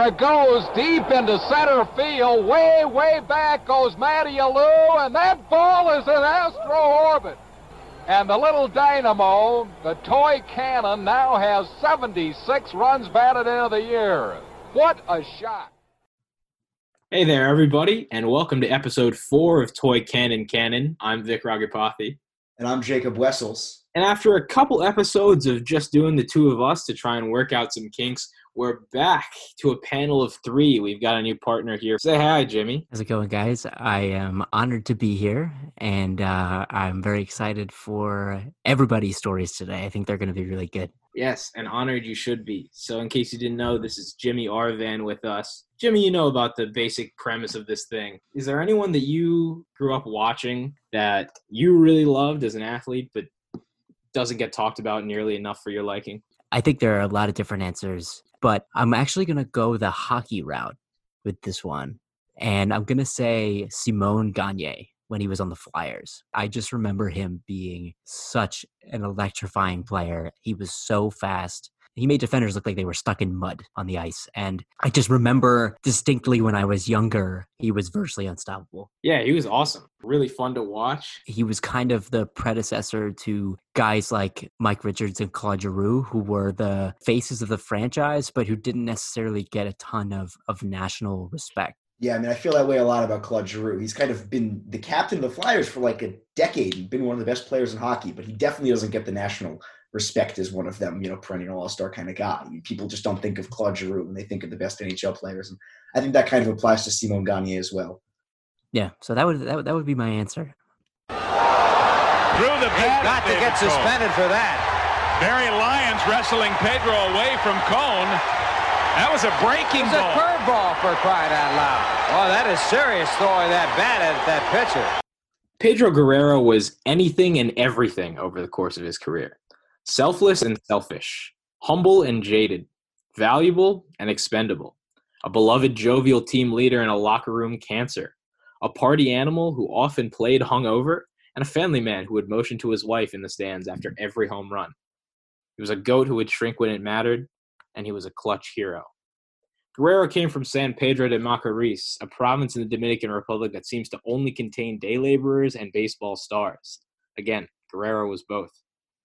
There it goes, deep into center field. Way, way back goes Matty Alou, and that ball is in astro orbit. And the little dynamo, the toy cannon, now has 76 runs batted into the year. What a shot! Hey there, everybody, and welcome to episode four of Toy Cannon Canon. I'm Vic Ragapathy. And I'm Jacob Wessels. And after a couple episodes of just doing the two of us to try and work out some kinks, we're back to a panel of three. We've got a new partner here. Say hi, Jimmy. How's it going, guys? I am honored to be here, and uh, I'm very excited for everybody's stories today. I think they're going to be really good. Yes, and honored you should be. So, in case you didn't know, this is Jimmy Arvan with us. Jimmy, you know about the basic premise of this thing. Is there anyone that you grew up watching that you really loved as an athlete, but doesn't get talked about nearly enough for your liking? I think there are a lot of different answers but I'm actually going to go the hockey route with this one. And I'm going to say Simon Gagne when he was on the Flyers. I just remember him being such an electrifying player. He was so fast. He made defenders look like they were stuck in mud on the ice. And I just remember distinctly when I was younger, he was virtually unstoppable. Yeah, he was awesome. Really fun to watch. He was kind of the predecessor to guys like Mike Richards and Claude Giroux, who were the faces of the franchise, but who didn't necessarily get a ton of, of national respect. Yeah, I mean, I feel that way a lot about Claude Giroux. He's kind of been the captain of the Flyers for like a decade. He's been one of the best players in hockey, but he definitely doesn't get the national respect as one of them, you know, perennial all star kind of guy. People just don't think of Claude Giroux when they think of the best NHL players. And I think that kind of applies to Simon Gagne as well. Yeah, so that would that would, that would be my answer. Through the bat, got to get suspended for that. Barry Lyons wrestling Pedro away from Cone. That was a breaking it was ball. a curveball for crying out loud. Oh, that is serious throwing that bat at that pitcher. Pedro Guerrero was anything and everything over the course of his career selfless and selfish, humble and jaded, valuable and expendable, a beloved jovial team leader and a locker room cancer, a party animal who often played hungover, and a family man who would motion to his wife in the stands after every home run. He was a goat who would shrink when it mattered, and he was a clutch hero. Guerrero came from San Pedro de Macorís, a province in the Dominican Republic that seems to only contain day laborers and baseball stars. Again, Guerrero was both.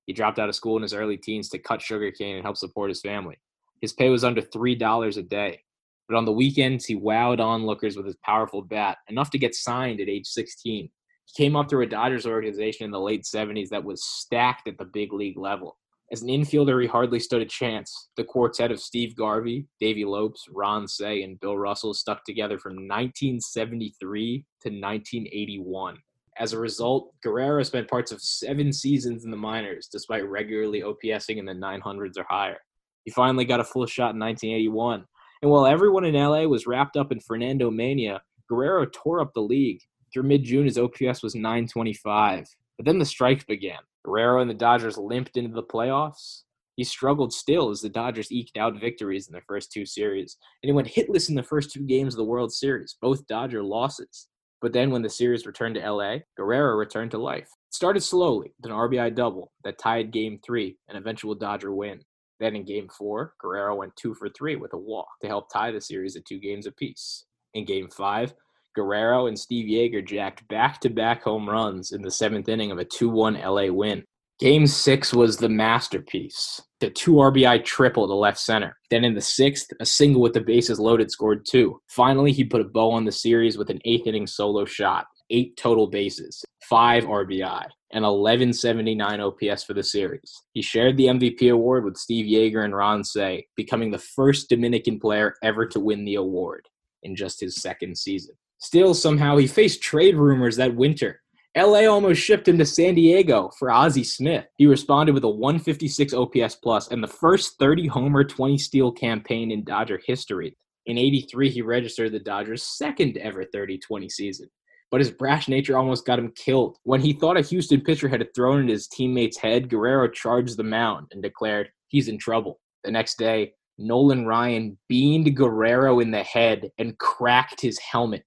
He dropped out of school in his early teens to cut sugarcane and help support his family. His pay was under $3 a day. But on the weekends, he wowed onlookers with his powerful bat, enough to get signed at age 16. He came up through a Dodgers organization in the late 70s that was stacked at the big league level. As an infielder, he hardly stood a chance. The quartet of Steve Garvey, Davey Lopes, Ron Cey, and Bill Russell stuck together from 1973 to 1981. As a result, Guerrero spent parts of seven seasons in the minors, despite regularly OPSing in the 900s or higher. He finally got a full shot in 1981. And while everyone in LA was wrapped up in Fernando Mania, Guerrero tore up the league. Through mid June, his OPS was 925. But then the strike began. Guerrero and the Dodgers limped into the playoffs. He struggled still as the Dodgers eked out victories in their first two series, and he went hitless in the first two games of the World Series, both Dodger losses. But then when the series returned to LA, Guerrero returned to life. It started slowly with an RBI double that tied game three, an eventual Dodger win. Then in game four, Guerrero went two for three with a walk to help tie the series at two games apiece. In game five, Guerrero and Steve Yeager jacked back to back home runs in the seventh inning of a 2 1 LA win. Game six was the masterpiece. The two RBI triple to left center. Then in the sixth, a single with the bases loaded scored two. Finally, he put a bow on the series with an eighth inning solo shot. Eight total bases, five RBI, and 1179 OPS for the series. He shared the MVP award with Steve Yeager and Ron Cey, becoming the first Dominican player ever to win the award in just his second season. Still, somehow, he faced trade rumors that winter LA almost shipped him to San Diego for Ozzie Smith. He responded with a 156 OPS plus and the first 30 homer, 20 steal campaign in Dodger history. In 83, he registered the Dodgers' second ever 30 20 season. But his brash nature almost got him killed. When he thought a Houston pitcher had thrown at his teammate's head, Guerrero charged the mound and declared, He's in trouble. The next day, Nolan Ryan beamed Guerrero in the head and cracked his helmet.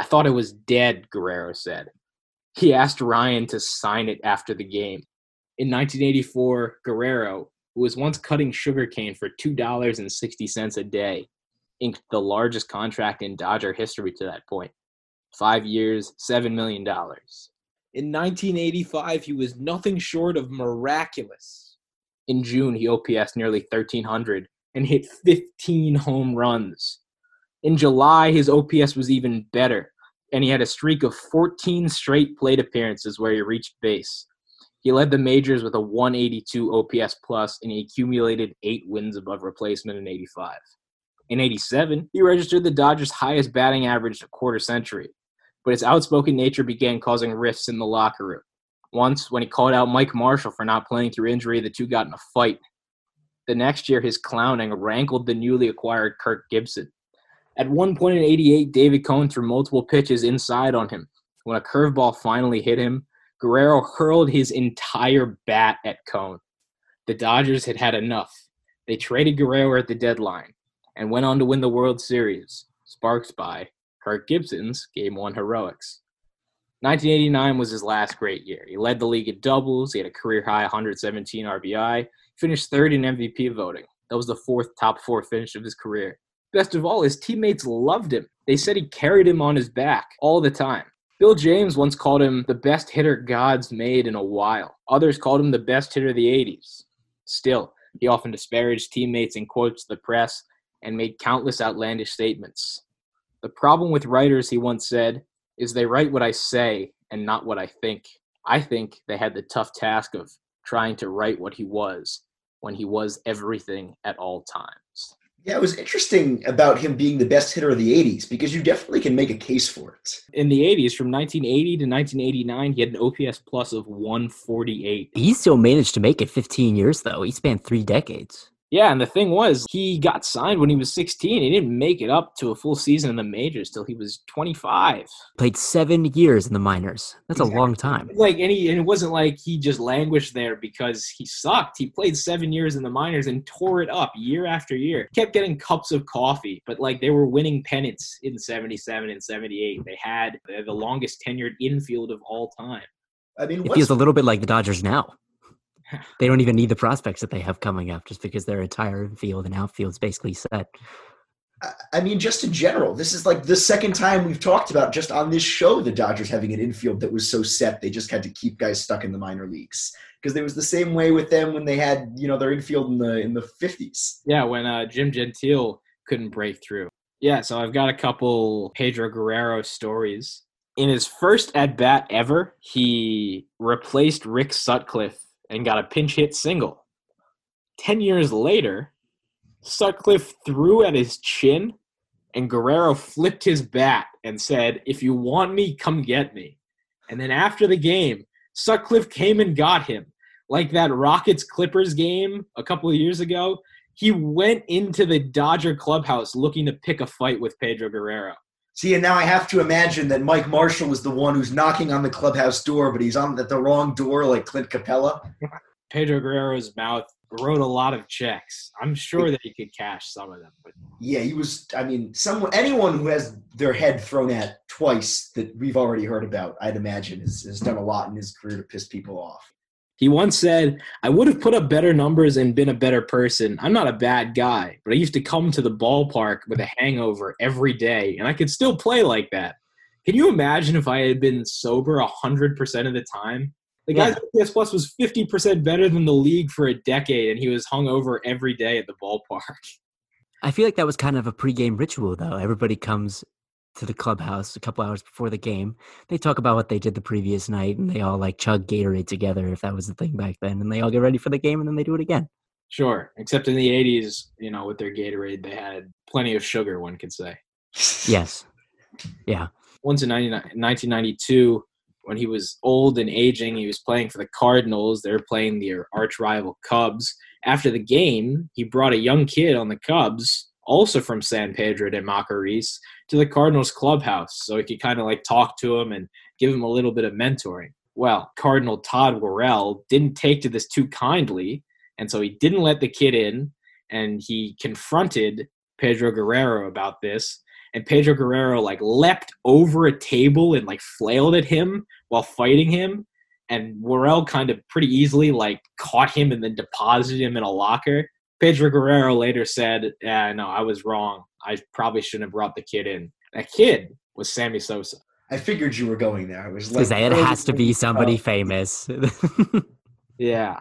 I thought it was dead, Guerrero said. He asked Ryan to sign it after the game. In 1984, Guerrero, who was once cutting sugarcane for $2.60 a day, inked the largest contract in Dodger history to that point. Five years, $7 million. In 1985, he was nothing short of miraculous. In June, he OPS nearly 1,300 and hit 15 home runs. In July, his OPS was even better, and he had a streak of 14 straight plate appearances where he reached base. He led the majors with a 182 OPS plus, and he accumulated eight wins above replacement in 85. In 87, he registered the Dodgers' highest batting average in a quarter century, but his outspoken nature began causing rifts in the locker room. Once, when he called out Mike Marshall for not playing through injury, the two got in a fight. The next year, his clowning rankled the newly acquired Kirk Gibson. At one point in 88, David Cone threw multiple pitches inside on him. When a curveball finally hit him, Guerrero hurled his entire bat at Cone. The Dodgers had had enough. They traded Guerrero at the deadline and went on to win the World Series, sparked by Kirk Gibson's Game 1 heroics. 1989 was his last great year. He led the league in doubles, he had a career high 117 RBI, finished third in MVP voting. That was the fourth top four finish of his career. Best of all, his teammates loved him. They said he carried him on his back all the time. Bill James once called him the best hitter God's made in a while. Others called him the best hitter of the 80s. Still, he often disparaged teammates in quotes to the press and made countless outlandish statements. The problem with writers, he once said, is they write what I say and not what I think. I think they had the tough task of trying to write what he was when he was everything at all times. Yeah, it was interesting about him being the best hitter of the 80s because you definitely can make a case for it. In the 80s, from 1980 to 1989, he had an OPS plus of 148. He still managed to make it 15 years, though. He spanned three decades. Yeah, and the thing was, he got signed when he was 16. He didn't make it up to a full season in the majors till he was 25. Played seven years in the minors. That's exactly. a long time. Like, and, he, and it wasn't like he just languished there because he sucked. He played seven years in the minors and tore it up year after year. Kept getting cups of coffee, but like they were winning pennants in 77 and 78. They had the longest tenured infield of all time. I mean, it feels a little bit like the Dodgers now they don't even need the prospects that they have coming up just because their entire infield and outfield is basically set. I mean, just in general, this is like the second time we've talked about just on this show the Dodgers having an infield that was so set they just had to keep guys stuck in the minor leagues because it was the same way with them when they had you know their infield in the in the fifties. Yeah, when uh, Jim Gentile couldn't break through. Yeah, so I've got a couple Pedro Guerrero stories. In his first at bat ever, he replaced Rick Sutcliffe and got a pinch hit single. Ten years later, Sutcliffe threw at his chin, and Guerrero flipped his bat and said, If you want me, come get me. And then after the game, Sutcliffe came and got him. Like that Rockets Clippers game a couple of years ago, he went into the Dodger clubhouse looking to pick a fight with Pedro Guerrero. See, and now I have to imagine that Mike Marshall is the one who's knocking on the clubhouse door, but he's on the, the wrong door, like Clint Capela. Pedro Guerrero's mouth wrote a lot of checks. I'm sure that he could cash some of them. But yeah, he was. I mean, someone, anyone who has their head thrown at twice that we've already heard about, I'd imagine, has, has done a lot in his career to piss people off. He once said, I would have put up better numbers and been a better person. I'm not a bad guy, but I used to come to the ballpark with a hangover every day, and I could still play like that. Can you imagine if I had been sober 100% of the time? The guy's yeah. OPS Plus was 50% better than the league for a decade, and he was hung over every day at the ballpark. I feel like that was kind of a pregame ritual, though. Everybody comes to the clubhouse a couple hours before the game. They talk about what they did the previous night and they all like chug Gatorade together if that was the thing back then. And they all get ready for the game and then they do it again. Sure. Except in the 80s, you know, with their Gatorade, they had plenty of sugar, one could say. yes. Yeah. Once in 1992, when he was old and aging, he was playing for the Cardinals. They were playing their arch rival Cubs. After the game, he brought a young kid on the Cubs also from San Pedro de Macorís, to the Cardinals clubhouse so he could kind of like talk to him and give him a little bit of mentoring. Well, Cardinal Todd Worrell didn't take to this too kindly, and so he didn't let the kid in, and he confronted Pedro Guerrero about this. And Pedro Guerrero like leapt over a table and like flailed at him while fighting him. And Worrell kind of pretty easily like caught him and then deposited him in a locker. Pedro Guerrero later said, "Yeah, no, I was wrong. I probably shouldn't have brought the kid in. That kid was Sammy Sosa. I figured you were going there. I was Because like, it has to be somebody Oh. famous. Yeah.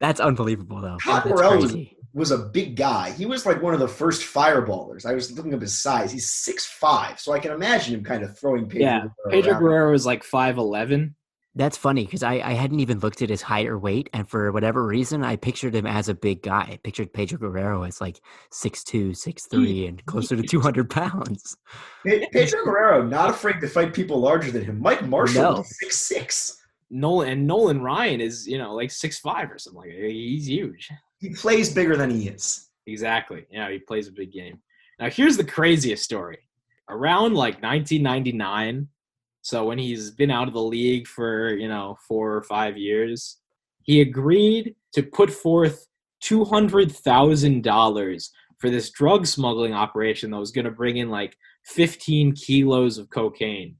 That's unbelievable, though. Hot That's Worrell was, was a big guy. He was like one of the first fireballers. I was looking up his size. He's six five, so I can imagine him kind of throwing Pedro. Yeah, Guerrero Pedro around. Guerrero was like 5'11. That's funny because I, I hadn't even looked at his height or weight, and for whatever reason, I pictured him as a big guy. I pictured Pedro Guerrero as like 6'2", 6'3", and closer to 200 pounds. Pedro Guerrero, not afraid to fight people larger than him. Mike Marshall, No. six six. Nolan and Nolan Ryan is, you know, like 6'5 or something like that. He's huge. He plays bigger than he is. Exactly. Yeah, he plays a big game. Now, here's the craziest story. Around like 1999, so when he's been out of the league for, you know, four or five years, he agreed to put forth $200,000 for this drug smuggling operation that was going to bring in like 15 kilos of cocaine.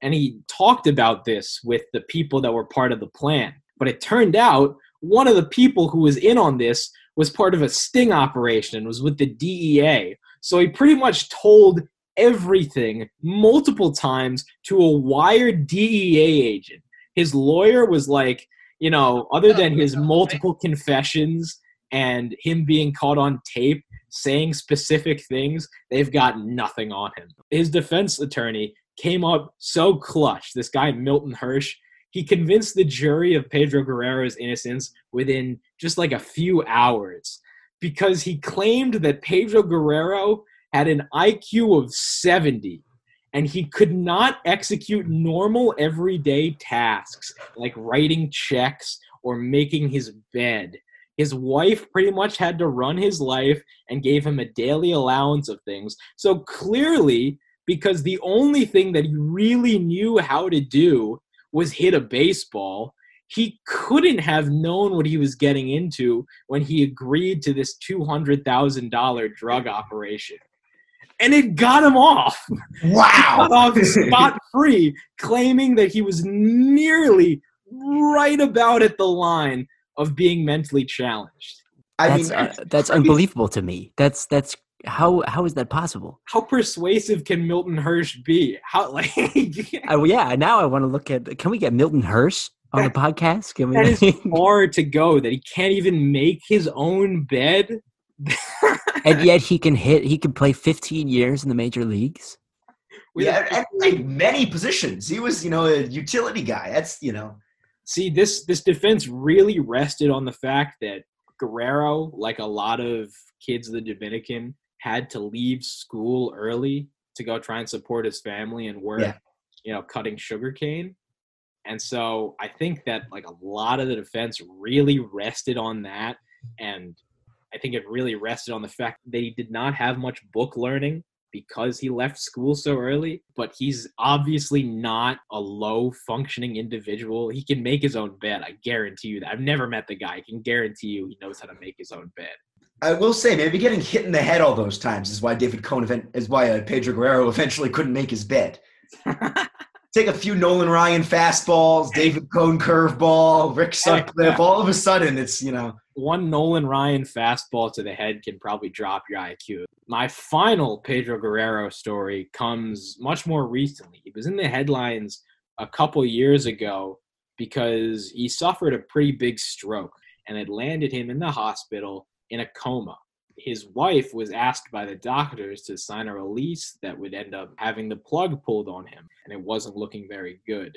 And he talked about this with the people that were part of the plan. But it turned out one of the people who was in on this was part of a sting operation was with the DEA. So he pretty much told everything multiple times to a wired DEA agent. His lawyer was like, you know, other than his multiple confessions and him being caught on tape saying specific things, they've got nothing on him. His defense attorney came up so clutch. This guy, Milton Hirsch, he convinced the jury of Pedro Guerrero's innocence within just like a few hours because he claimed that Pedro Guerrero had an IQ of 70 and he could not execute normal everyday tasks like writing checks or making his bed. His wife pretty much had to run his life and gave him a daily allowance of things. So clearly, because the only thing that he really knew how to do was hit a baseball, he couldn't have known what he was getting into when he agreed to this $200,000 drug operation. And it got him off. Got Wow. off spot free, claiming that he was nearly right about at the line of being mentally challenged. I That's mean, uh, that's unbelievable to me. That's that's how how is that possible? How persuasive can Milton Hirsch be? How like Oh yeah, now I want to look at. Can we get Milton Hirsch on the podcast? Can that is we? far to go that he can't even make his own bed. And yet he can hit. He can play 15 years in the major leagues. With- yeah, and played many positions. He was, you know, a utility guy. That's, you know, See, this this defense really rested on the fact that Guerrero, like a lot of kids of the Dominican, had to leave school early to go try and support his family and work, Yeah. you know, cutting sugarcane. And so I think that like a lot of the defense really rested on that. And I think it really rested on the fact that he did not have much book learning because he left school so early, but he's obviously not a low functioning individual. He can make his own bed. I guarantee you that. I've never met the guy. I can guarantee you he knows how to make his own bed. I will say maybe getting hit in the head all those times is why David Cone event is why uh, Pedro Guerrero eventually couldn't make his bed. Take a few Nolan Ryan fastballs, David Cone curveball, Rick Sutcliffe. All of a sudden, it's you know One Nolan Ryan fastball to the head can probably drop your IQ. My final Pedro Guerrero story comes much more recently. He was in the headlines a couple years ago because he suffered a pretty big stroke and it landed him in the hospital in a coma. His wife was asked by the doctors to sign a release that would end up having the plug pulled on him, and it wasn't looking very good.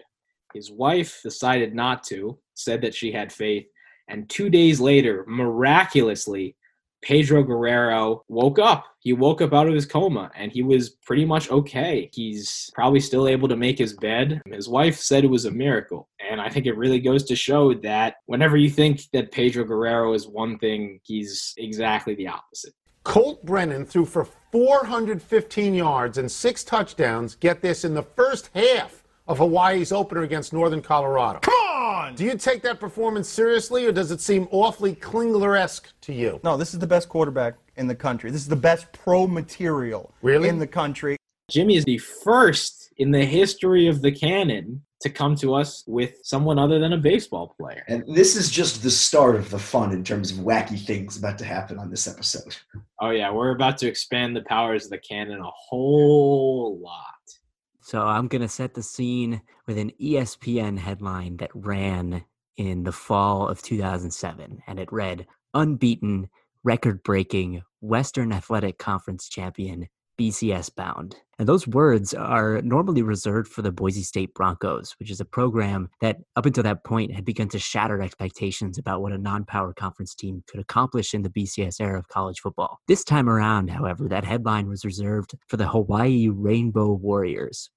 His wife decided not to, said that she had faith, and two days later, miraculously, Pedro Guerrero woke up. He woke up out of his coma and he was pretty much okay. He's probably still able to make his bed. His wife said it was a miracle. And I think it really goes to show that whenever you think that Pedro Guerrero is one thing, he's exactly the opposite. Colt Brennan threw for 415 yards and six touchdowns. Get this in the first half of Hawaii's opener against Northern Colorado. Come on! Do you take that performance seriously, or does it seem awfully Klingler-esque to you? No, this is the best quarterback in the country. This is the best pro material Really? in the country. Jimmy is the first in the history of the canon to come to us with someone other than a baseball player. And this is just the start of the fun in terms of wacky things about to happen on this episode. Oh, yeah, we're about to expand the powers of the canon a whole lot. So I'm going to set the scene with an ESPN headline that ran in the fall of 2007. And it read Unbeaten, record breaking Western Athletic Conference champion, BCS bound. And those words are normally reserved for the Boise State Broncos, which is a program that up until that point had begun to shatter expectations about what a non power conference team could accomplish in the BCS era of college football. This time around, however, that headline was reserved for the Hawaii Rainbow Warriors,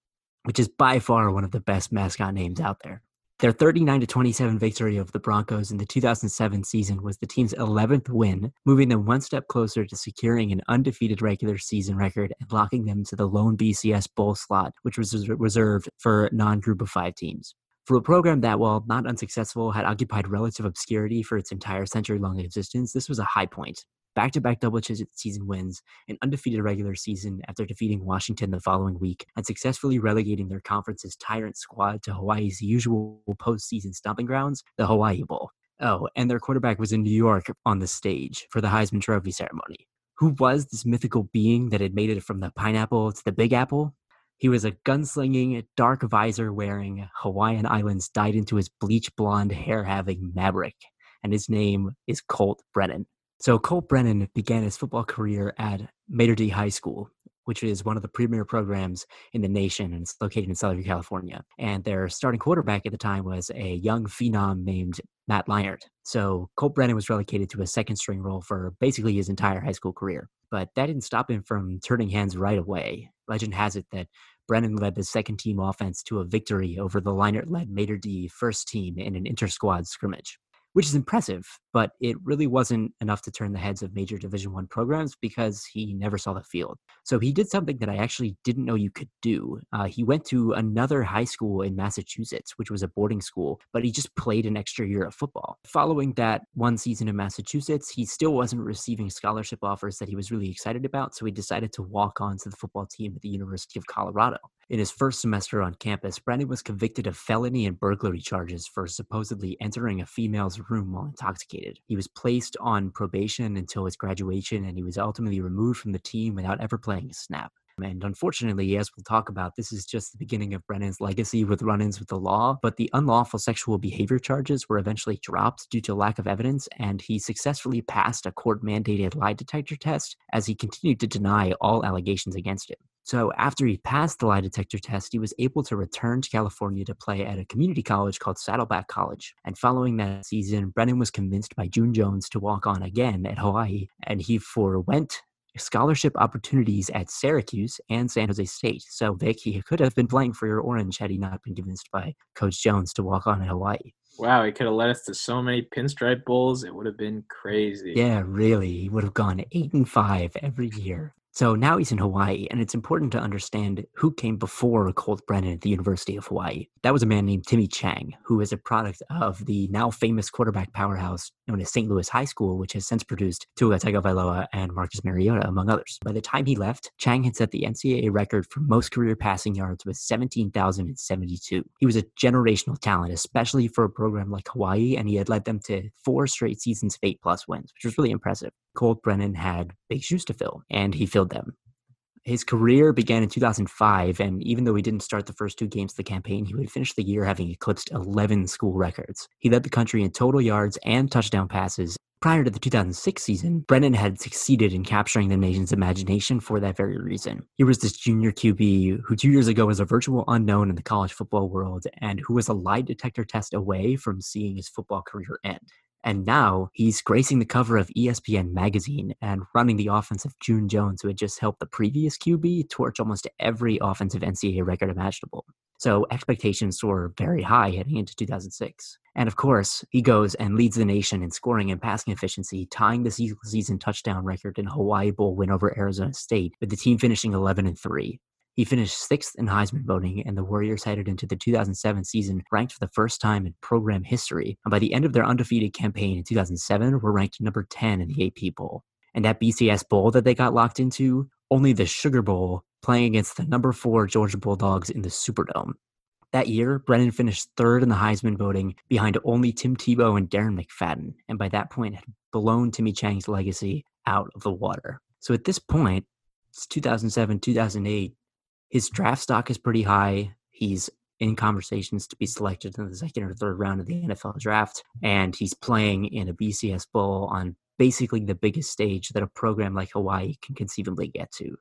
which is by far one of the best mascot names out there. Their 39 to 27 victory over the Broncos in the 2007 season was the team's 11th win, moving them one step closer to securing an undefeated regular season record and locking them to the lone BCS bowl slot, which was reserved for non-group of 5 teams. For a program that, while not unsuccessful, had occupied relative obscurity for its entire century long existence, this was a high point. Back to back double digit season wins, an undefeated regular season after defeating Washington the following week, and successfully relegating their conference's tyrant squad to Hawaii's usual postseason stomping grounds, the Hawaii Bowl. Oh, and their quarterback was in New York on the stage for the Heisman Trophy ceremony. Who was this mythical being that had made it from the pineapple to the Big Apple? He was a gunslinging, dark visor wearing, Hawaiian Islands dyed into his bleach blonde hair having maverick, and his name is Colt Brennan. So Colt Brennan began his football career at Mater Dei High School, which is one of the premier programs in the nation and it's located in Southern California. And their starting quarterback at the time was a young phenom named Matt Leinart. So Colt Brennan was relegated to a second string role for basically his entire high school career. But that didn't stop him from turning hands right away. Legend has it that Brennan led the second team offense to a victory over the Leinart led Mater Dei first team in an inter squad scrimmage which is impressive, but it really wasn't enough to turn the heads of major Division One programs because he never saw the field. So he did something that I actually didn't know you could do. Uh, he went to another high school in Massachusetts, which was a boarding school, but he just played an extra year of football. Following that one season in Massachusetts, he still wasn't receiving scholarship offers that he was really excited about, so he decided to walk on to the football team at the University of Colorado. In his first semester on campus, Brennan was convicted of felony and burglary charges for supposedly entering a female's room while intoxicated. He was placed on probation until his graduation, and he was ultimately removed from the team without ever playing a snap. And unfortunately, as we'll talk about, this is just the beginning of Brennan's legacy with run ins with the law. But the unlawful sexual behavior charges were eventually dropped due to lack of evidence, and he successfully passed a court mandated lie detector test as he continued to deny all allegations against him. So, after he passed the lie detector test, he was able to return to California to play at a community college called Saddleback College. And following that season, Brennan was convinced by June Jones to walk on again at Hawaii, and he forewent scholarship opportunities at Syracuse and San Jose State. So, Vic, he could have been playing for your Orange had he not been convinced by Coach Jones to walk on at Hawaii. Wow, he could have led us to so many pinstripe bowls. It would have been crazy. Yeah, really. He would have gone eight and five every year. So now he's in Hawaii, and it's important to understand who came before Colt Brennan at the University of Hawaii. That was a man named Timmy Chang, who is a product of the now famous quarterback powerhouse known as St. Louis High School, which has since produced Tua Tagovailoa and Marcus Mariota, among others. By the time he left, Chang had set the NCAA record for most career passing yards with 17,072. He was a generational talent, especially for a program like Hawaii, and he had led them to four straight seasons of eight plus wins, which was really impressive. Colt Brennan had big shoes to fill, and he filled them. His career began in 2005, and even though he didn't start the first two games of the campaign, he would finish the year having eclipsed 11 school records. He led the country in total yards and touchdown passes. Prior to the 2006 season, Brennan had succeeded in capturing the nation's imagination for that very reason. He was this junior QB who two years ago was a virtual unknown in the college football world and who was a lie detector test away from seeing his football career end. And now he's gracing the cover of ESPN magazine and running the offense of June Jones, who had just helped the previous QB torch almost every offensive NCAA record imaginable. So expectations were very high heading into 2006. And of course, he goes and leads the nation in scoring and passing efficiency, tying the season touchdown record in Hawaii Bowl win over Arizona State, with the team finishing 11 and 3. He finished sixth in Heisman voting, and the Warriors headed into the 2007 season ranked for the first time in program history. And by the end of their undefeated campaign in 2007, were ranked number 10 in the AP poll. And that BCS bowl that they got locked into, only the Sugar Bowl, playing against the number four Georgia Bulldogs in the Superdome. That year, Brennan finished third in the Heisman voting behind only Tim Tebow and Darren McFadden, and by that point had blown Timmy Chang's legacy out of the water. So at this point, it's 2007, 2008, his draft stock is pretty high. He's in conversations to be selected in the second or third round of the NFL draft, and he's playing in a BCS Bowl on basically the biggest stage that a program like Hawaii can conceivably get to.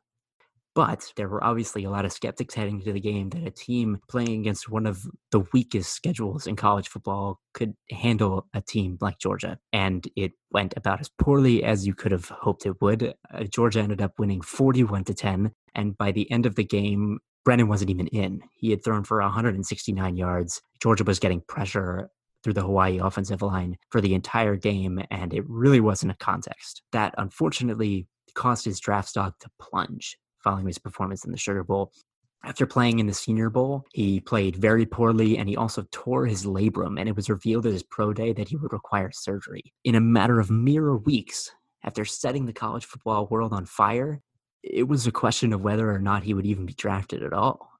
But there were obviously a lot of skeptics heading into the game that a team playing against one of the weakest schedules in college football could handle a team like Georgia. And it went about as poorly as you could have hoped it would. Uh, Georgia ended up winning 41 to 10. And by the end of the game, Brennan wasn't even in. He had thrown for 169 yards. Georgia was getting pressure through the Hawaii offensive line for the entire game, and it really wasn't a context. That unfortunately caused his draft stock to plunge following his performance in the Sugar Bowl. After playing in the Senior Bowl, he played very poorly and he also tore his labrum, and it was revealed at his pro day that he would require surgery. In a matter of mere weeks, after setting the college football world on fire, it was a question of whether or not he would even be drafted at all.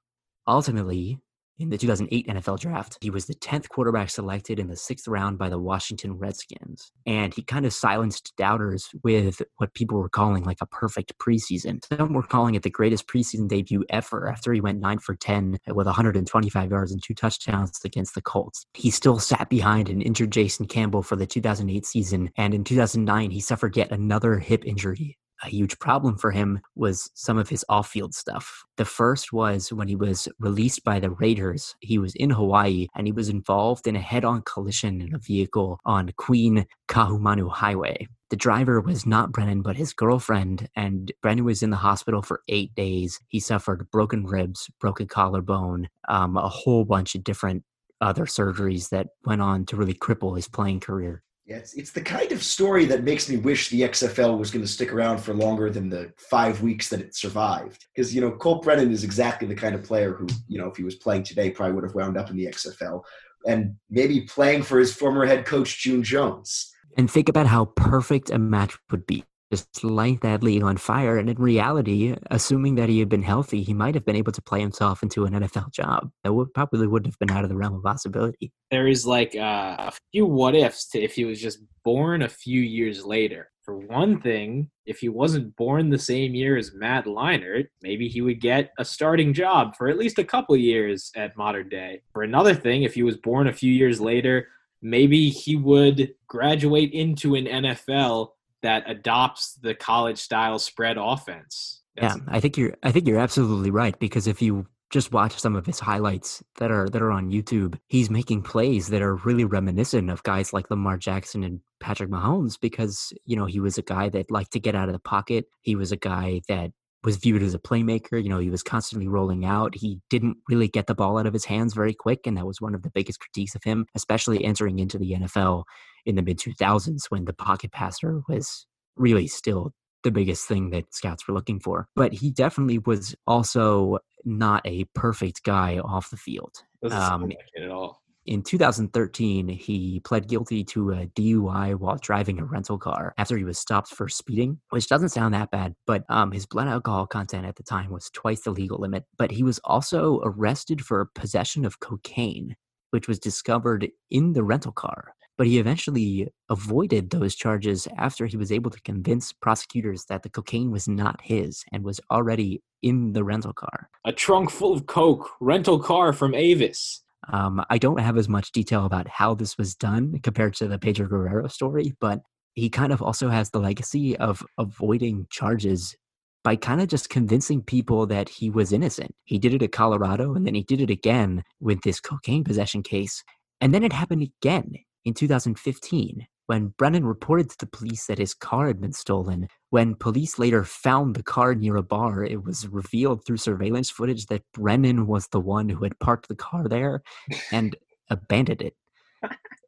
Ultimately, in the 2008 NFL draft. He was the 10th quarterback selected in the sixth round by the Washington Redskins. And he kind of silenced doubters with what people were calling like a perfect preseason. Some were calling it the greatest preseason debut ever after he went 9 for 10 with 125 yards and two touchdowns against the Colts. He still sat behind an injured Jason Campbell for the 2008 season. And in 2009, he suffered yet another hip injury a huge problem for him was some of his off field stuff. The first was when he was released by the Raiders, he was in Hawaii and he was involved in a head on collision in a vehicle on Queen Kaahumanu Highway. The driver was not Brennan, but his girlfriend, and Brennan was in the hospital for eight days. He suffered broken ribs, broken collarbone, um, a whole bunch of different other surgeries that went on to really cripple his playing career. Yeah, it's, it's the kind of story that makes me wish the XFL was going to stick around for longer than the five weeks that it survived. Because, you know, Colt Brennan is exactly the kind of player who, you know, if he was playing today, probably would have wound up in the XFL and maybe playing for his former head coach, June Jones. And think about how perfect a match would be just light that league on fire. And in reality, assuming that he had been healthy, he might have been able to play himself into an NFL job. That would probably wouldn't have been out of the realm of possibility. There is like uh, a few what ifs to if he was just born a few years later. For one thing, if he wasn't born the same year as Matt Leinart, maybe he would get a starting job for at least a couple years at modern day. For another thing, if he was born a few years later, maybe he would graduate into an NFL that adopts the college style spread offense. That's yeah, I think you're I think you're absolutely right because if you just watch some of his highlights that are that are on YouTube, he's making plays that are really reminiscent of guys like Lamar Jackson and Patrick Mahomes because, you know, he was a guy that liked to get out of the pocket. He was a guy that was viewed as a playmaker. You know, he was constantly rolling out. He didn't really get the ball out of his hands very quick, and that was one of the biggest critiques of him, especially entering into the NFL in the mid 2000s when the pocket passer was really still the biggest thing that scouts were looking for. But he definitely was also not a perfect guy off the field. Um, at all. In 2013, he pled guilty to a DUI while driving a rental car after he was stopped for speeding, which doesn't sound that bad, but um, his blood alcohol content at the time was twice the legal limit. But he was also arrested for possession of cocaine, which was discovered in the rental car but he eventually avoided those charges after he was able to convince prosecutors that the cocaine was not his and was already in the rental car. A trunk full of coke, rental car from Avis. Um, I don't have as much detail about how this was done compared to the Pedro Guerrero story, but he kind of also has the legacy of avoiding charges by kind of just convincing people that he was innocent. He did it at Colorado and then he did it again with this cocaine possession case. And then it happened again in 2015 when Brennan reported to the police that his car had been stolen. When police later found the car near a bar, it was revealed through surveillance footage that Brennan was the one who had parked the car there and abandoned it.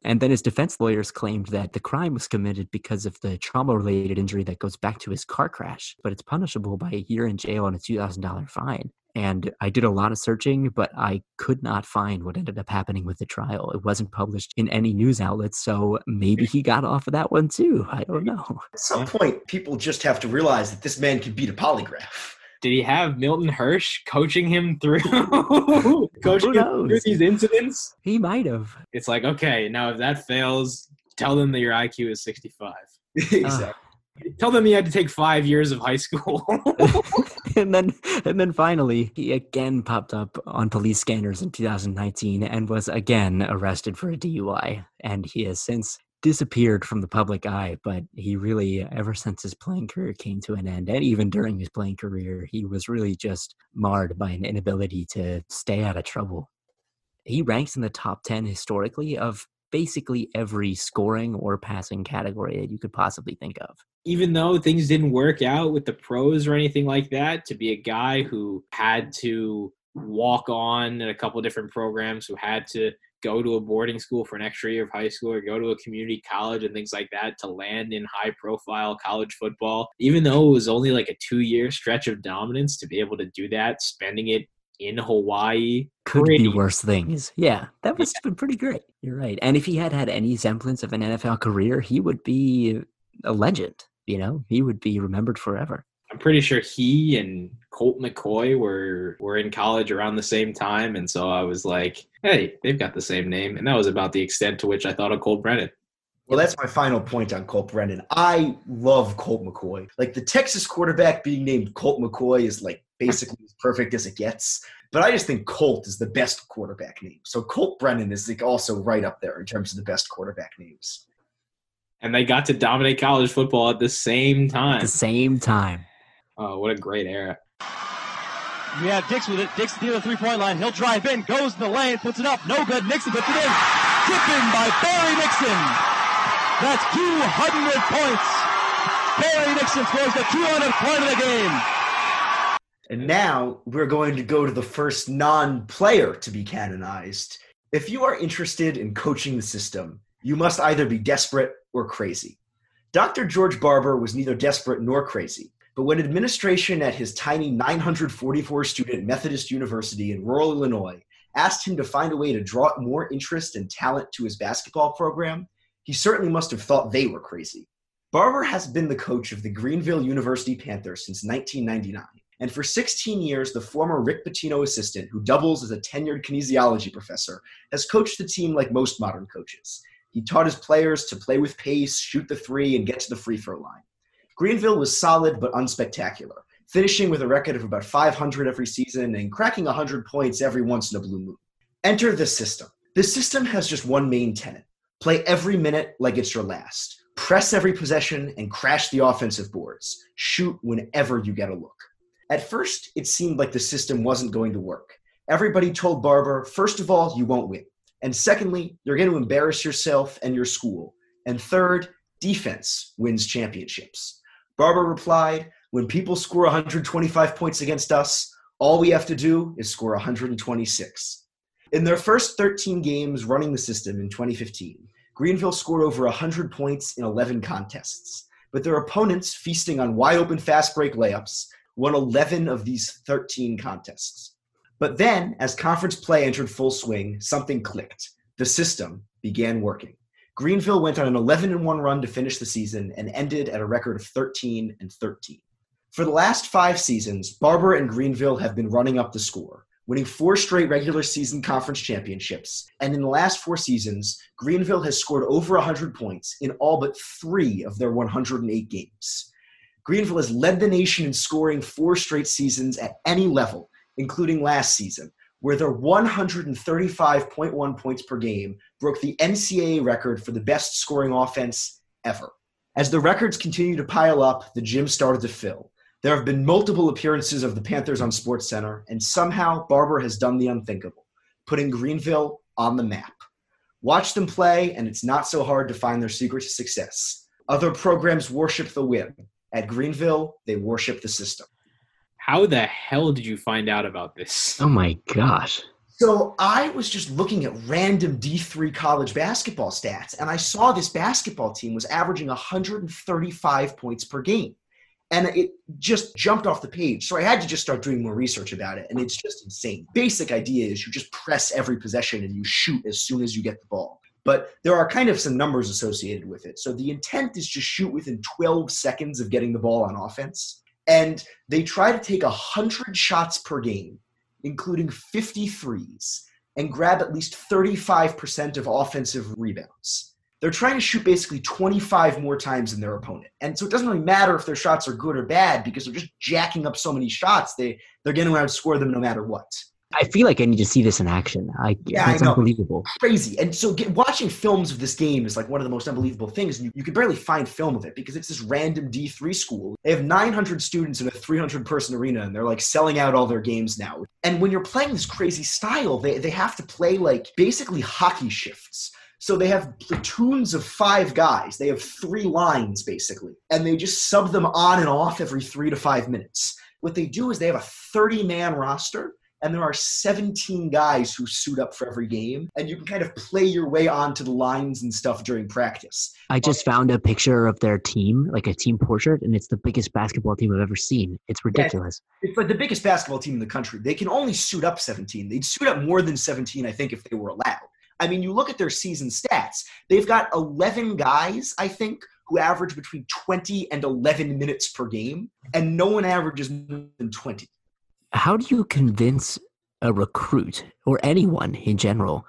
And then his defense lawyers claimed that the crime was committed because of the trauma related injury that goes back to his car crash, but it's punishable by a year in jail and a $2,000 fine. And I did a lot of searching, but I could not find what ended up happening with the trial. It wasn't published in any news outlets, so maybe he got off of that one too. I don't know. At some point, people just have to realize that this man can beat a polygraph. Did he have Milton Hirsch coaching him through coaching Who him through these incidents? He might have. It's like, okay, now if that fails, tell them that your IQ is 65. exactly. Tell them you had to take five years of high school. And then and then finally he again popped up on police scanners in 2019 and was again arrested for a DUI and he has since disappeared from the public eye but he really ever since his playing career came to an end and even during his playing career he was really just marred by an inability to stay out of trouble. He ranks in the top 10 historically of basically every scoring or passing category that you could possibly think of even though things didn't work out with the pros or anything like that, to be a guy who had to walk on in a couple different programs, who had to go to a boarding school for an extra year of high school or go to a community college and things like that to land in high profile college football, even though it was only like a two year stretch of dominance to be able to do that, spending it in Hawaii. could pretty- be worse things. Yeah, that must have been pretty great. You're right. And if he had had any semblance of an NFL career, he would be a legend. You know, he would be remembered forever. I'm pretty sure he and Colt McCoy were were in college around the same time, and so I was like, "Hey, they've got the same name," and that was about the extent to which I thought of Colt Brennan. Well, that's my final point on Colt Brennan. I love Colt McCoy. Like the Texas quarterback being named Colt McCoy is like basically as perfect as it gets. But I just think Colt is the best quarterback name. So Colt Brennan is like also right up there in terms of the best quarterback names. And they got to dominate college football at the same time. At time. the same time. Oh, what a great era! Yeah, Dix with it. Dix near the three-point line. He'll drive in, goes in the lane, puts it up. No good. Nixon puts it in. Tipped in by Barry Nixon. That's 200 points. Barry Nixon scores the 200th point of the game. And now we're going to go to the first non player to be canonized. If you are interested in coaching the system, you must either be desperate or crazy. Dr. George Barber was neither desperate nor crazy, but when administration at his tiny 944 student Methodist University in rural Illinois asked him to find a way to draw more interest and talent to his basketball program, he certainly must have thought they were crazy. Barber has been the coach of the Greenville University Panthers since 1999. And for 16 years, the former Rick Pitino assistant, who doubles as a tenured kinesiology professor, has coached the team like most modern coaches. He taught his players to play with pace, shoot the three, and get to the free throw line. Greenville was solid but unspectacular, finishing with a record of about 500 every season and cracking 100 points every once in a blue moon. Enter the system. The system has just one main tenet play every minute like it's your last. Press every possession and crash the offensive boards. Shoot whenever you get a look. At first, it seemed like the system wasn't going to work. Everybody told Barber, first of all, you won't win. And secondly, you're going to embarrass yourself and your school. And third, defense wins championships. Barber replied, when people score 125 points against us, all we have to do is score 126. In their first 13 games running the system in 2015, Greenville scored over 100 points in 11 contests. But their opponents, feasting on wide open fast break layups, won 11 of these 13 contests. But then, as conference play entered full swing, something clicked. The system began working. Greenville went on an 11 1 run to finish the season and ended at a record of 13 and 13. For the last five seasons, Barber and Greenville have been running up the score, winning four straight regular season conference championships. And in the last four seasons, Greenville has scored over 100 points in all but three of their 108 games. Greenville has led the nation in scoring four straight seasons at any level, including last season, where their 135.1 points per game broke the NCAA record for the best scoring offense ever. As the records continue to pile up, the gym started to fill. There have been multiple appearances of the Panthers on SportsCenter, and somehow Barber has done the unthinkable, putting Greenville on the map. Watch them play, and it's not so hard to find their secret to success. Other programs worship the win. At Greenville, they worship the system. How the hell did you find out about this? Oh my gosh. So I was just looking at random D3 college basketball stats, and I saw this basketball team was averaging 135 points per game. And it just jumped off the page. So I had to just start doing more research about it. And it's just insane. Basic idea is you just press every possession and you shoot as soon as you get the ball. But there are kind of some numbers associated with it. So the intent is to shoot within 12 seconds of getting the ball on offense. And they try to take 100 shots per game, including 53s, and grab at least 35% of offensive rebounds. They're trying to shoot basically 25 more times than their opponent. And so it doesn't really matter if their shots are good or bad because they're just jacking up so many shots, they, they're going to outscore them no matter what. I feel like I need to see this in action. I, Yeah, it's I know. unbelievable. crazy. And so get, watching films of this game is like one of the most unbelievable things. And you, you can barely find film of it because it's this random D3 school. They have 900 students in a 300 person arena and they're like selling out all their games now. And when you're playing this crazy style, they, they have to play like basically hockey shifts. So they have platoons of five guys. They have three lines basically, and they just sub them on and off every three to five minutes. What they do is they have a 30 man roster and there are 17 guys who suit up for every game and you can kind of play your way onto the lines and stuff during practice. I just found a picture of their team, like a team portrait, and it's the biggest basketball team I've ever seen. It's ridiculous. it's like the biggest basketball team in the country. They can only suit up 17 they'd suit up more than 17 i think if they were allowed. I mean you look at their season stats. They've got 11 guys i think who average between 20 and 11 minutes per game and no one averages more than 20 How do you convince a recruit or anyone in general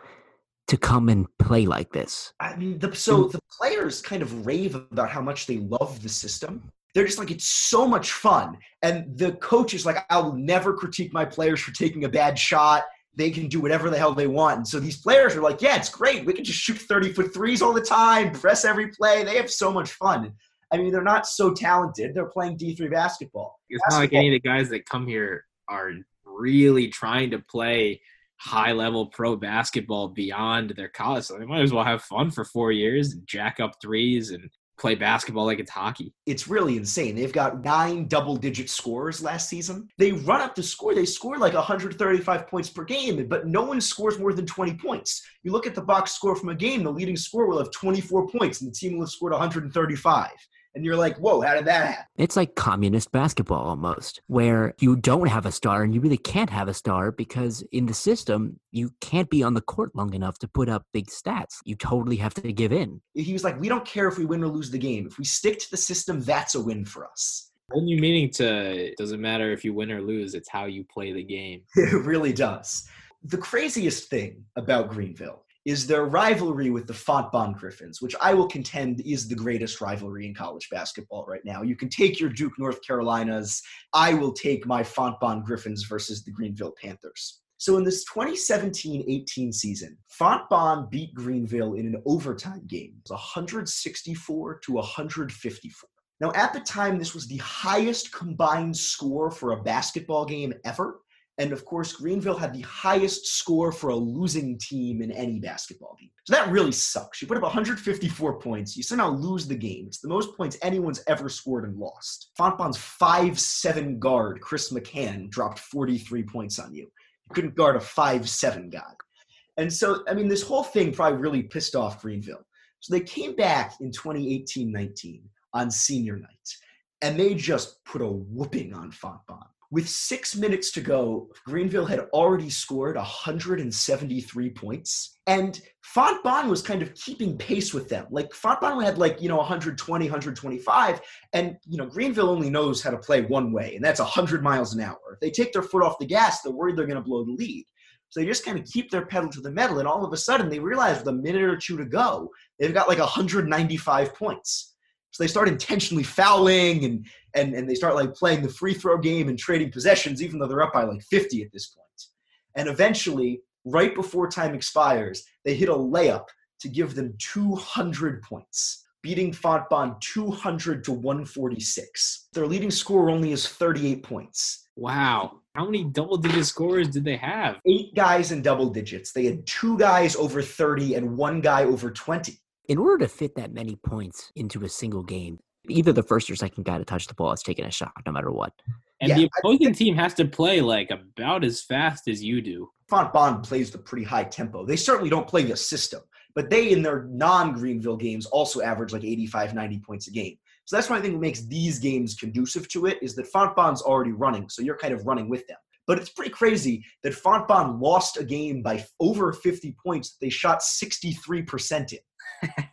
to come and play like this? I mean, the, so the players kind of rave about how much they love the system. They're just like, it's so much fun. And the coach is like, I will never critique my players for taking a bad shot. They can do whatever the hell they want. And so these players are like, yeah, it's great. We can just shoot 30 foot threes all the time, press every play. They have so much fun. I mean, they're not so talented. They're playing D3 basketball. It's not like any of the guys that come here are really trying to play high level pro basketball beyond their college. So they might as well have fun for four years and jack up threes and play basketball like it's hockey. it's really insane. They've got nine double digit scores last season. They run up the score. They score like 135 points per game, but no one scores more than 20 points. You look at the box score from a game, the leading scorer will have 24 points and the team will have scored 135. And you're like, whoa, how did that happen? It's like communist basketball almost, where you don't have a star and you really can't have a star because in the system, you can't be on the court long enough to put up big stats. You totally have to give in. He was like, we don't care if we win or lose the game. If we stick to the system, that's a win for us. Whole new meaning to it doesn't matter if you win or lose, it's how you play the game. It really does. The craziest thing about Greenville is their rivalry with the Fontbonne Griffins, which I will contend is the greatest rivalry in college basketball right now. You can take your Duke North Carolinas. I will take my Fontbonne Griffins versus the Greenville Panthers. So in this 2017-18 season, Fontbonne beat Greenville in an overtime game. 164 to 154. Now, at the time, this was the highest combined score for a basketball game ever. And of course, Greenville had the highest score for a losing team in any basketball game. So that really sucks. You put up 154 points, you somehow lose the game. It's the most points anyone's ever scored and lost. Fontbonne's 5'7 guard, Chris McCann, dropped 43 points on you. You couldn't guard a 5'7 guy. And so, I mean, this whole thing probably really pissed off Greenville. So they came back in 2018 19 on senior night, and they just put a whooping on Fontbonne. With six minutes to go, Greenville had already scored 173 points, and Fontbonne was kind of keeping pace with them. Like Fontbonne had like you know 120, 125, and you know Greenville only knows how to play one way, and that's 100 miles an hour. If they take their foot off the gas, they're worried they're going to blow the lead. So they just kind of keep their pedal to the metal, and all of a sudden they realize with a minute or two to go, they've got like 195 points. So they start intentionally fouling and and and they start like playing the free throw game and trading possessions, even though they're up by like 50 at this point. And eventually, right before time expires, they hit a layup to give them 200 points, beating Fontbonne 200 to 146. Their leading scorer only is 38 points. Wow. How many double digit scores did they have? Eight guys in double digits. They had two guys over 30 and one guy over 20. In order to fit that many points into a single game, either the first or second guy to touch the ball is taking a shot, no matter what. And Yeah, the I opposing team has to play like about as fast as you do. Fontbonne plays the pretty high tempo. They certainly don't play the system, but they, in their non Greenville games, also average like 85, 90 points a game. So that's one thing that makes these games conducive to it is that Fontbonne's already running, so you're kind of running with them. But it's pretty crazy that Fontbonne lost a game by over 50 points. They shot 63% in.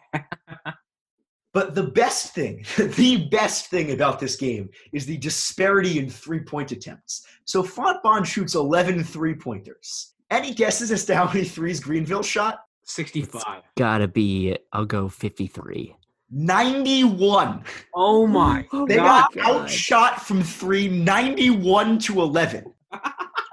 But the best thing, the best thing about this game is the disparity in three point attempts. So Fontbonne shoots 11 three pointers. Any guesses as to how many threes Greenville shot? 65. Gotta be, I'll go 53. 91. Oh my. Oh They my got God. outshot from three, 91 to 11.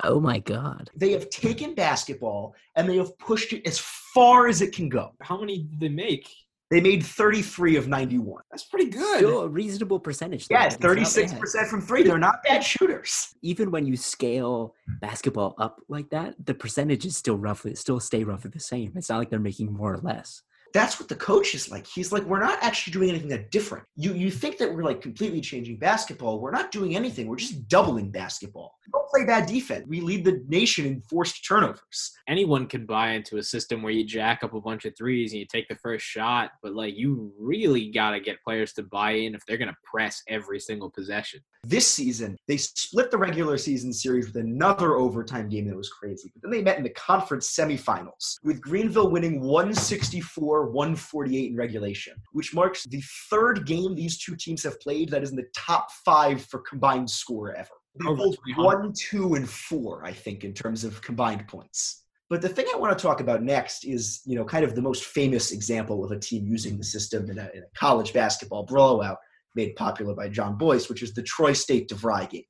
Oh my God. They have taken basketball and they have pushed it as far as it can go. How many did they make? They made 33 of 91. That's pretty good. Still a reasonable percentage. though. Yes, It's 36% from three. They're not bad shooters. Even when you scale basketball up like that, the percentages still roughly still stay roughly the same. It's not like they're making more or less. That's what the coach is like. He's like, we're not actually doing anything that different. You you think that we're like completely changing basketball. We're not doing anything. We're just doubling basketball. We don't play bad defense. We lead the nation in forced turnovers. Anyone can buy into a system where you jack up a bunch of threes and you take the first shot, but like you really got to get players to buy in if they're going to press every single possession. This season, they split the regular season series with another overtime game that was crazy. But then they met in the conference semifinals, with Greenville winning 164 148 in regulation, which marks the third game these two teams have played that is in the top five for combined score ever. They both one, two, and four, I think, in terms of combined points. But the thing I want to talk about next is, you know, kind of the most famous example of a team using the system in a, in a college basketball blowout made popular by John Boyce, which is the Troy State DeVry game.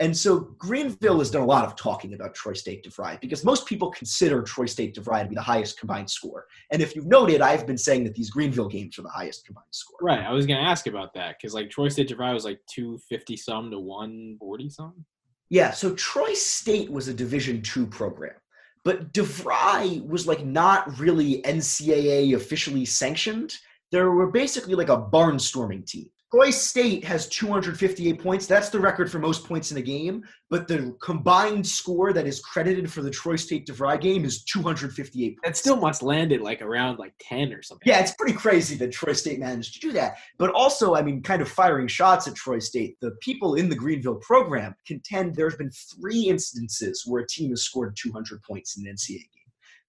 And so Greenville has done a lot of talking about Troy State DeVry because most people consider Troy State DeVry to be the highest combined score. And if you've noted, I've been saying that these Greenville games are the highest combined score. Right. I was going to ask about that because like Troy State DeVry was like 250 some to 140 some. Yeah, so Troy State was a Division two program, but DeVry was like not really NCAA officially sanctioned. They were basically like a barnstorming team. Troy State has 258 points. That's the record for most points in a game. But the combined score that is credited for the Troy State DeVry game is 258 points. That still must land it like around like 10 or something. Yeah, it's pretty crazy that Troy State managed to do that. But also, I mean, kind of firing shots at Troy State, the people in the Greenville program contend there's been three instances where a team has scored 200 points in an NCAA game.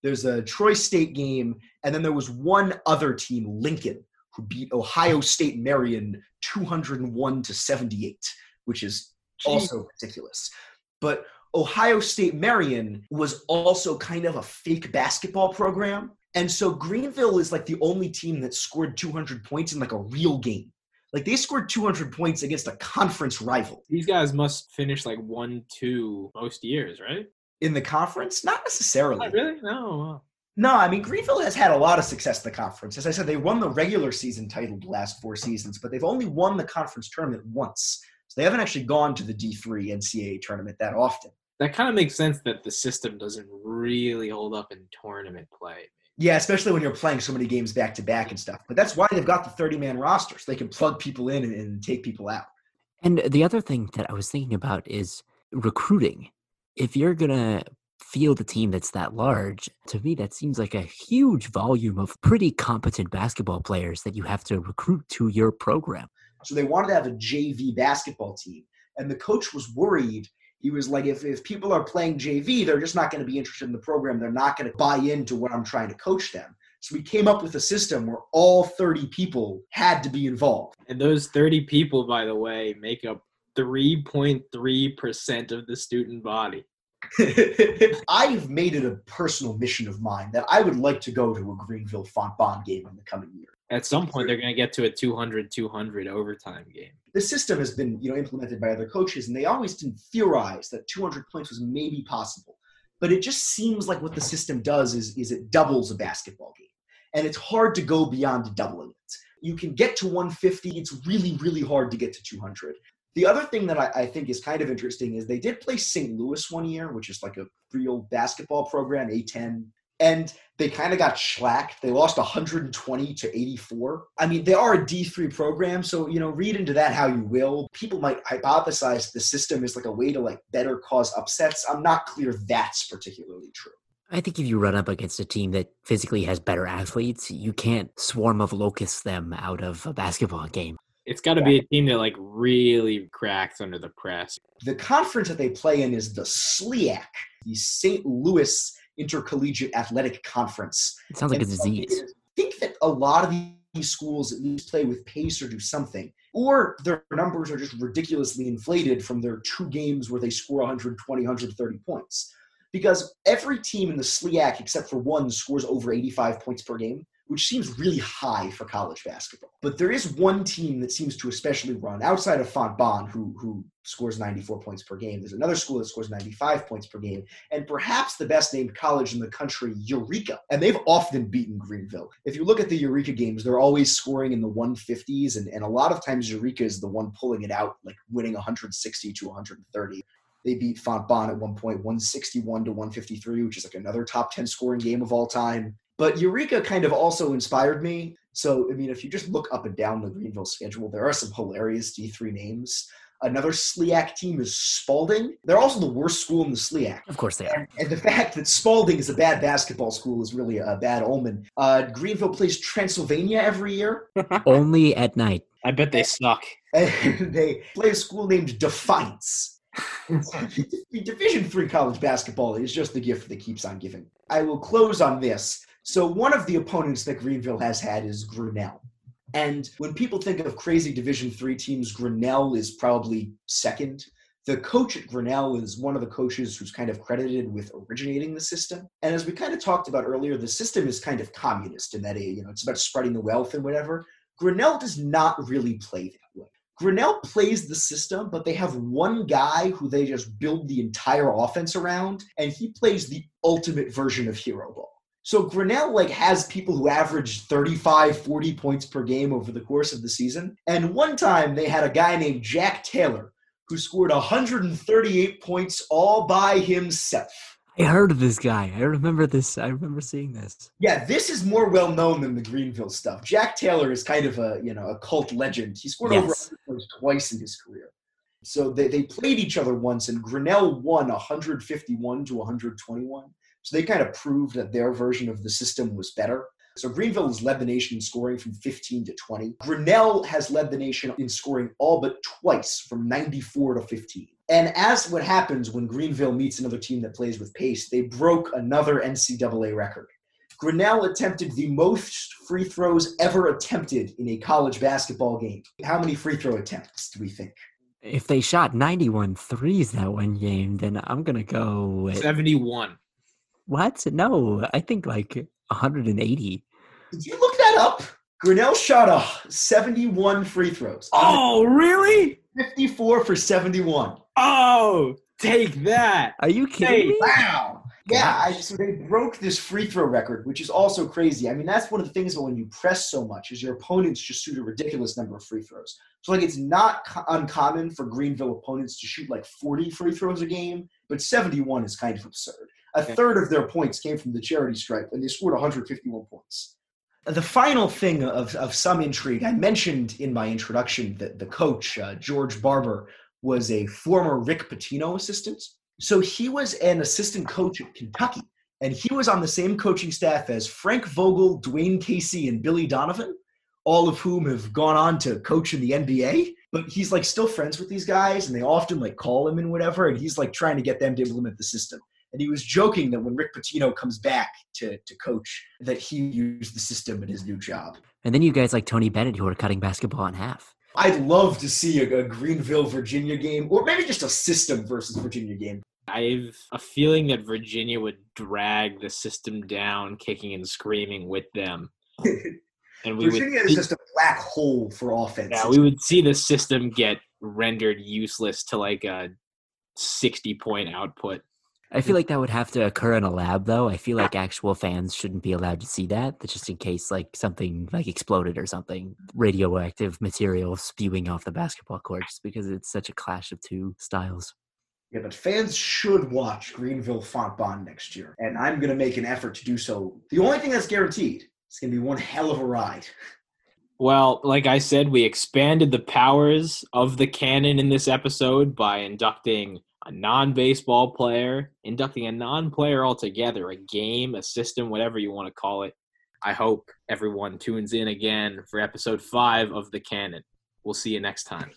There's a Troy State game, and then there was one other team, Lincoln, who beat Ohio State Marion 201 to 78, which is also ridiculous. But Ohio State Marion was also kind of a fake basketball program. And so Greenville is like the only team that scored 200 points in like a real game. Like they scored 200 points against a conference rival. These guys must finish like 1 2 most years, right? In the conference? Not necessarily. Not really? No. No, I mean Greenville has had a lot of success in the conference. As I said, they won the regular season title the last four seasons, but they've only won the conference tournament once. So they haven't actually gone to the D3 NCAA tournament that often. That kind of makes sense that the system doesn't really hold up in tournament play. Yeah, especially when you're playing so many games back to back and stuff. But that's why they've got the 30 man roster, so they can plug people in and, and take people out. And the other thing that I was thinking about is recruiting. If you're going to field a team that's that large, to me, that seems like a huge volume of pretty competent basketball players that you have to recruit to your program. So they wanted to have a JV basketball team. And the coach was worried. He was like, if, if people are playing JV, they're just not going to be interested in the program. They're not going to buy into what I'm trying to coach them. So we came up with a system where all 30 people had to be involved. And those 30 people, by the way, make up 3.3% of the student body. I've made it a personal mission of mine that I would like to go to a Greenville Font Fontbonne game in the coming year. At some point, they're going to get to a 200 200 overtime game. The system has been, you know, implemented by other coaches, and they always didn't theorize that 200 points was maybe possible. But it just seems like what the system does is, is it doubles a basketball game, and it's hard to go beyond doubling it. You can get to 150. It's really, really hard to get to 200. The other thing that I, I, think is kind of interesting is they did play St. Louis one year, which is like a real basketball program, A10, and they kind of got schlacked. They lost 120 to 84. I mean, they are a D3 program, so you know, read into that how you will. People might hypothesize the system is like a way to like better cause upsets. I'm not clear that's particularly true. I think if you run up against a team that physically has better athletes, you can't swarm of locusts them out of a basketball game. It's got to be a team that like really cracks under the press. The conference that they play in is the SLIAC, the St. Louis Intercollegiate Athletic Conference. It sounds like And a disease. I think that a lot of these schools at least play with pace or do something. Or their numbers are just ridiculously inflated from their two games where they score 120, 130 points. Because every team in the SLIAC, except for one, scores over 85 points per game which seems really high for college basketball. But there is one team that seems to especially run outside of Fontbonne, who who scores 94 points per game. There's another school that scores 95 points per game, and perhaps the best named college in the country, Eureka. And they've often beaten Greenville. If you look at the Eureka games, they're always scoring in the 150s, and, and a lot of times Eureka is the one pulling it out, like winning 160 to 130. They beat Fontbonne at one point, 161 to 153, which is like another top 10 scoring game of all time. But Eureka kind of also inspired me. So, I mean, if you just look up and down the Greenville schedule, there are some hilarious D3 names. Another SLIAC team is Spalding. They're also the worst school in the SLIAC. Of course they are. And, and the fact that Spalding is a bad basketball school is really a bad omen. Uh, Greenville plays Transylvania every year. Only at night. I bet they suck. And they play a school named Defiance. Division three college basketball is just the gift that keeps on giving. I will close on this. So one of the opponents that Greenville has had is Grinnell. And when people think of crazy Division three teams, Grinnell is probably second. The coach at Grinnell is one of the coaches who's kind of credited with originating the system. And as we kind of talked about earlier, the system is kind of communist in that eh, you know it's about spreading the wealth and whatever. Grinnell does not really play that way. Grinnell plays the system, but they have one guy who they just build the entire offense around, and he plays the ultimate version of hero ball. So Grinnell like has people who average 35, 40 points per game over the course of the season. And one time they had a guy named Jack Taylor who scored 138 points all by himself. I heard of this guy. I remember this. I remember seeing this. Yeah, this is more well known than the Greenville stuff. Jack Taylor is kind of a you know a cult legend. He scored Yes. over 100 points twice in his career. So they, they played each other once, and Grinnell won 151 to 121. So they kind of proved that their version of the system was better. So Greenville has led the nation in scoring from 15 to 20. Grinnell has led the nation in scoring all but twice from 94 to 15. And as what happens when Greenville meets another team that plays with pace, they broke another NCAA record. Grinnell attempted the most free throws ever attempted in a college basketball game. How many free throw attempts do we think? If they shot 91 threes that one game, then I'm going to go with. 71. What? No, I think like 180. Did you look that up? Grinnell shot a 71 free throws. Oh, really? 54 for 71. Oh, take that. Are you kidding Hey, me? Wow. Yeah, I, so they broke this free throw record, which is also crazy. I mean, that's one of the things when you press so much is your opponents just shoot a ridiculous number of free throws. So like it's not co- uncommon for Greenville opponents to shoot like 40 free throws a game, but 71 is kind of absurd. A third of their points came from the charity stripe, and they scored 151 points. The final thing of, of some intrigue, I mentioned in my introduction that the coach, uh, George Barber, was a former Rick Pitino assistant. So he was an assistant coach at Kentucky, and he was on the same coaching staff as Frank Vogel, Dwane Casey, and Billy Donovan, all of whom have gone on to coach in the NBA. But he's like still friends with these guys, and they often like call him and whatever, and he's like trying to get them to implement the system. And he was joking that when Rick Pitino comes back to, to coach, that he used the system in his new job. And then you guys like Tony Bennett who are cutting basketball in half. I'd love to see a, a Greenville, Virginia game, or maybe just a system versus Virginia game. I have a feeling that Virginia would drag the system down, kicking and screaming with them. And we Virginia would is just a black hole for offense. yeah, we would see the system get rendered useless to like a 60 point output. I feel mm. like that would have to occur in a lab, though. I feel like actual fans shouldn't be allowed to see that, just in case like something like exploded or something, radioactive material spewing off the basketball court, just because it's such a clash of two styles. Yeah, but fans should watch Greenville Fontbonne next year, and I'm going to make an effort to do so. The only thing that's guaranteed is going to be one hell of a ride. Well, like I said, we expanded the powers of the canon in this episode by inducting a non baseball player, inducting a non player altogether, a game, a system, whatever you want to call it. I hope everyone tunes in again for episode five of the canon. We'll see you next time.